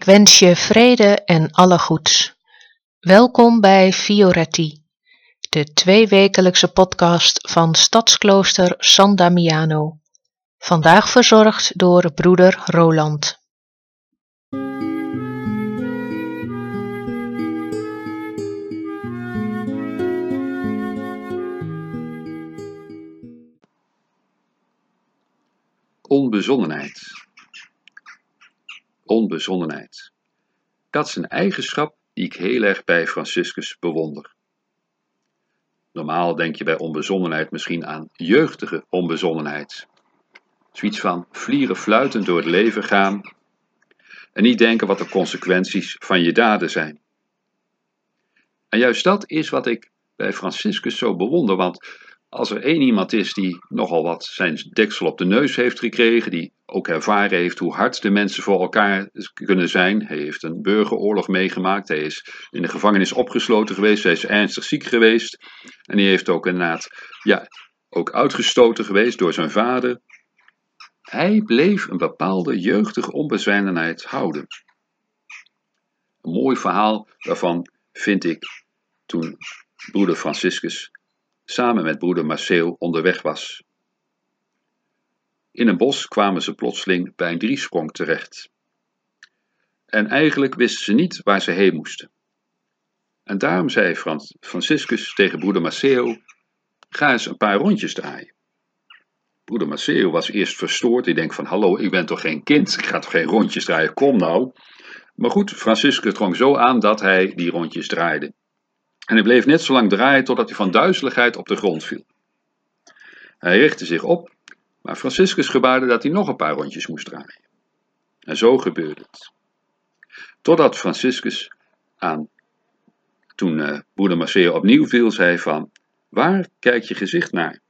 Ik wens je vrede en alle goeds. Welkom bij Fioretti, de tweewekelijkse podcast van Stadsklooster San Damiano. Vandaag verzorgd door broeder Roland. Onbezonnenheid. Onbezonnenheid. Dat is een eigenschap die ik heel erg bij Franciscus bewonder. Normaal denk je bij onbezonnenheid misschien aan jeugdige onbezonnenheid. Zoiets van vlieren fluitend door het leven gaan en niet denken wat de consequenties van je daden zijn. En juist dat is wat ik bij Franciscus zo bewonder, want als er één iemand is die nogal wat zijn deksel op de neus heeft gekregen, die ook ervaren heeft hoe hard de mensen voor elkaar kunnen zijn. Hij heeft een burgeroorlog meegemaakt, hij is in de gevangenis opgesloten geweest, hij is ernstig ziek geweest. En hij heeft ook inderdaad, ja, ook uitgestoten geweest door zijn vader. Hij bleef een bepaalde jeugdige onbezijdendheid houden. Een mooi verhaal daarvan vind ik toen broeder Franciscus samen met broeder Maceo onderweg was. In een bos kwamen ze plotseling bij een driesprong terecht. En eigenlijk wisten ze niet waar ze heen moesten. En daarom zei Franciscus tegen broeder Maceo: Ga eens een paar rondjes draaien. Broeder Maceo was eerst verstoord. Hij denkt van, hallo, ik ben toch geen kind? Ik ga toch geen rondjes draaien? Kom nou. Maar goed, Franciscus drong zo aan dat hij die rondjes draaide. En hij bleef net zo lang draaien totdat hij van duizeligheid op de grond viel. Hij richtte zich op, maar Franciscus gebaarde dat hij nog een paar rondjes moest draaien. En zo gebeurde het. Totdat Franciscus aan, toen uh, broeder opnieuw viel, zei van, waar kijk je gezicht naar?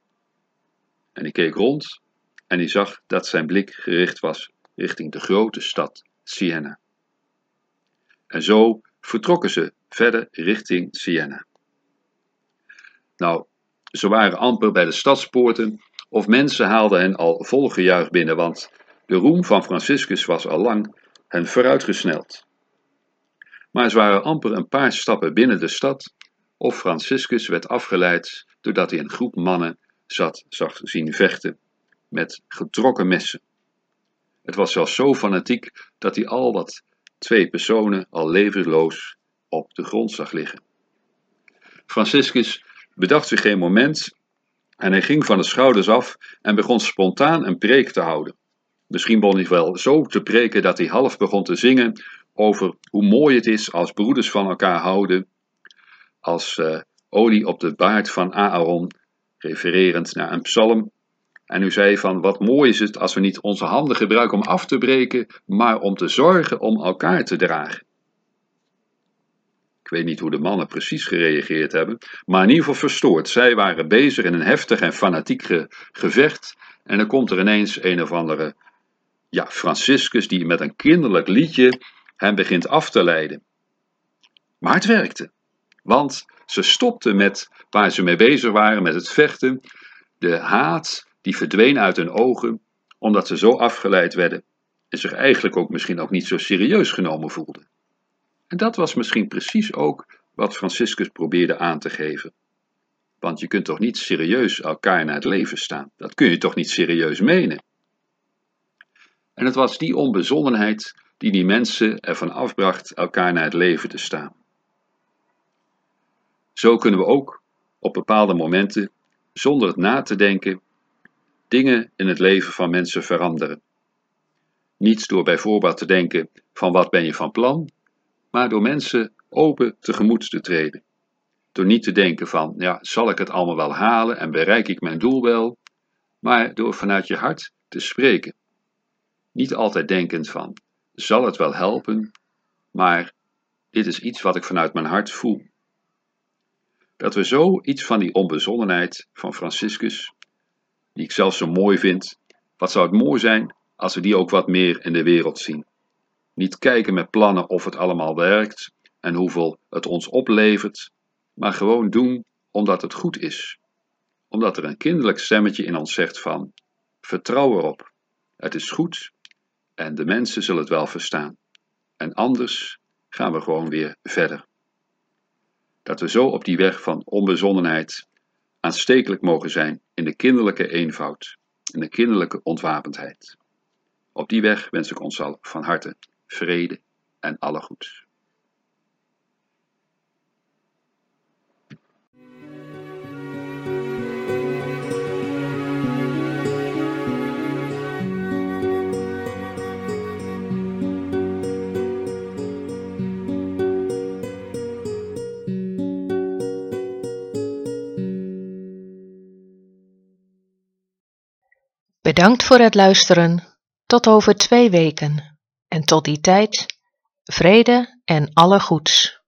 En hij keek rond en hij zag dat zijn blik gericht was richting de grote stad Siena. En zo vertrokken ze verder richting Siena. Nou, ze waren amper bij de stadspoorten of mensen haalden hen al vol gejuich binnen, want de roem van Franciscus was al lang hen vooruitgesneld. Maar ze waren amper een paar stappen binnen de stad of Franciscus werd afgeleid doordat hij een groep mannen zat zag zien vechten met getrokken messen. Het was zelfs zo fanatiek dat hij al wat twee personen al levensloos op de grond zag liggen. Franciscus bedacht zich geen moment en hij ging van de schouders af en begon spontaan een preek te houden. Misschien begon hij wel zo te preken dat hij half begon te zingen over hoe mooi het is als broeders van elkaar houden, als uh, olie op de baard van Aaron, refererend naar een psalm. En u zei van wat mooi is het als we niet onze handen gebruiken om af te breken, maar om te zorgen om elkaar te dragen. Weet niet hoe de mannen precies gereageerd hebben, maar in ieder geval verstoord. Zij waren bezig in een heftig en fanatiek gevecht. En dan komt er ineens een of andere, ja, Franciscus, die met een kinderlijk liedje hen begint af te leiden. Maar het werkte, want ze stopten met waar ze mee bezig waren, met het vechten. De haat, die verdween uit hun ogen, omdat ze zo afgeleid werden en zich eigenlijk ook misschien ook niet zo serieus genomen voelden. En dat was misschien precies ook wat Franciscus probeerde aan te geven. Want je kunt toch niet serieus elkaar naar het leven staan? Dat kun je toch niet serieus menen? En het was die onbezonnenheid die die mensen ervan afbracht elkaar naar het leven te staan. Zo kunnen we ook op bepaalde momenten, zonder het na te denken, dingen in het leven van mensen veranderen. Niet door bijvoorbeeld te denken van wat ben je van plan, maar door mensen open tegemoet te treden. Door niet te denken van, ja, zal ik het allemaal wel halen en bereik ik mijn doel wel, maar door vanuit je hart te spreken. Niet altijd denkend van, zal het wel helpen, maar dit is iets wat ik vanuit mijn hart voel. Dat we zo iets van die onbezonnenheid van Franciscus, die ik zelf zo mooi vind, wat zou het mooi zijn als we die ook wat meer in de wereld zien. Niet kijken met plannen of het allemaal werkt en hoeveel het ons oplevert, maar gewoon doen omdat het goed is. Omdat er een kinderlijk stemmetje in ons zegt van, vertrouw erop, het is goed en de mensen zullen het wel verstaan. En anders gaan we gewoon weer verder. Dat we zo op die weg van onbezonnenheid aanstekelijk mogen zijn in de kinderlijke eenvoud, in de kinderlijke ontwapendheid. Op die weg wens ik ons al van harte vrede en alle goeds. Bedankt voor het luisteren. Tot over twee weken. En tot die tijd, vrede en alle goeds.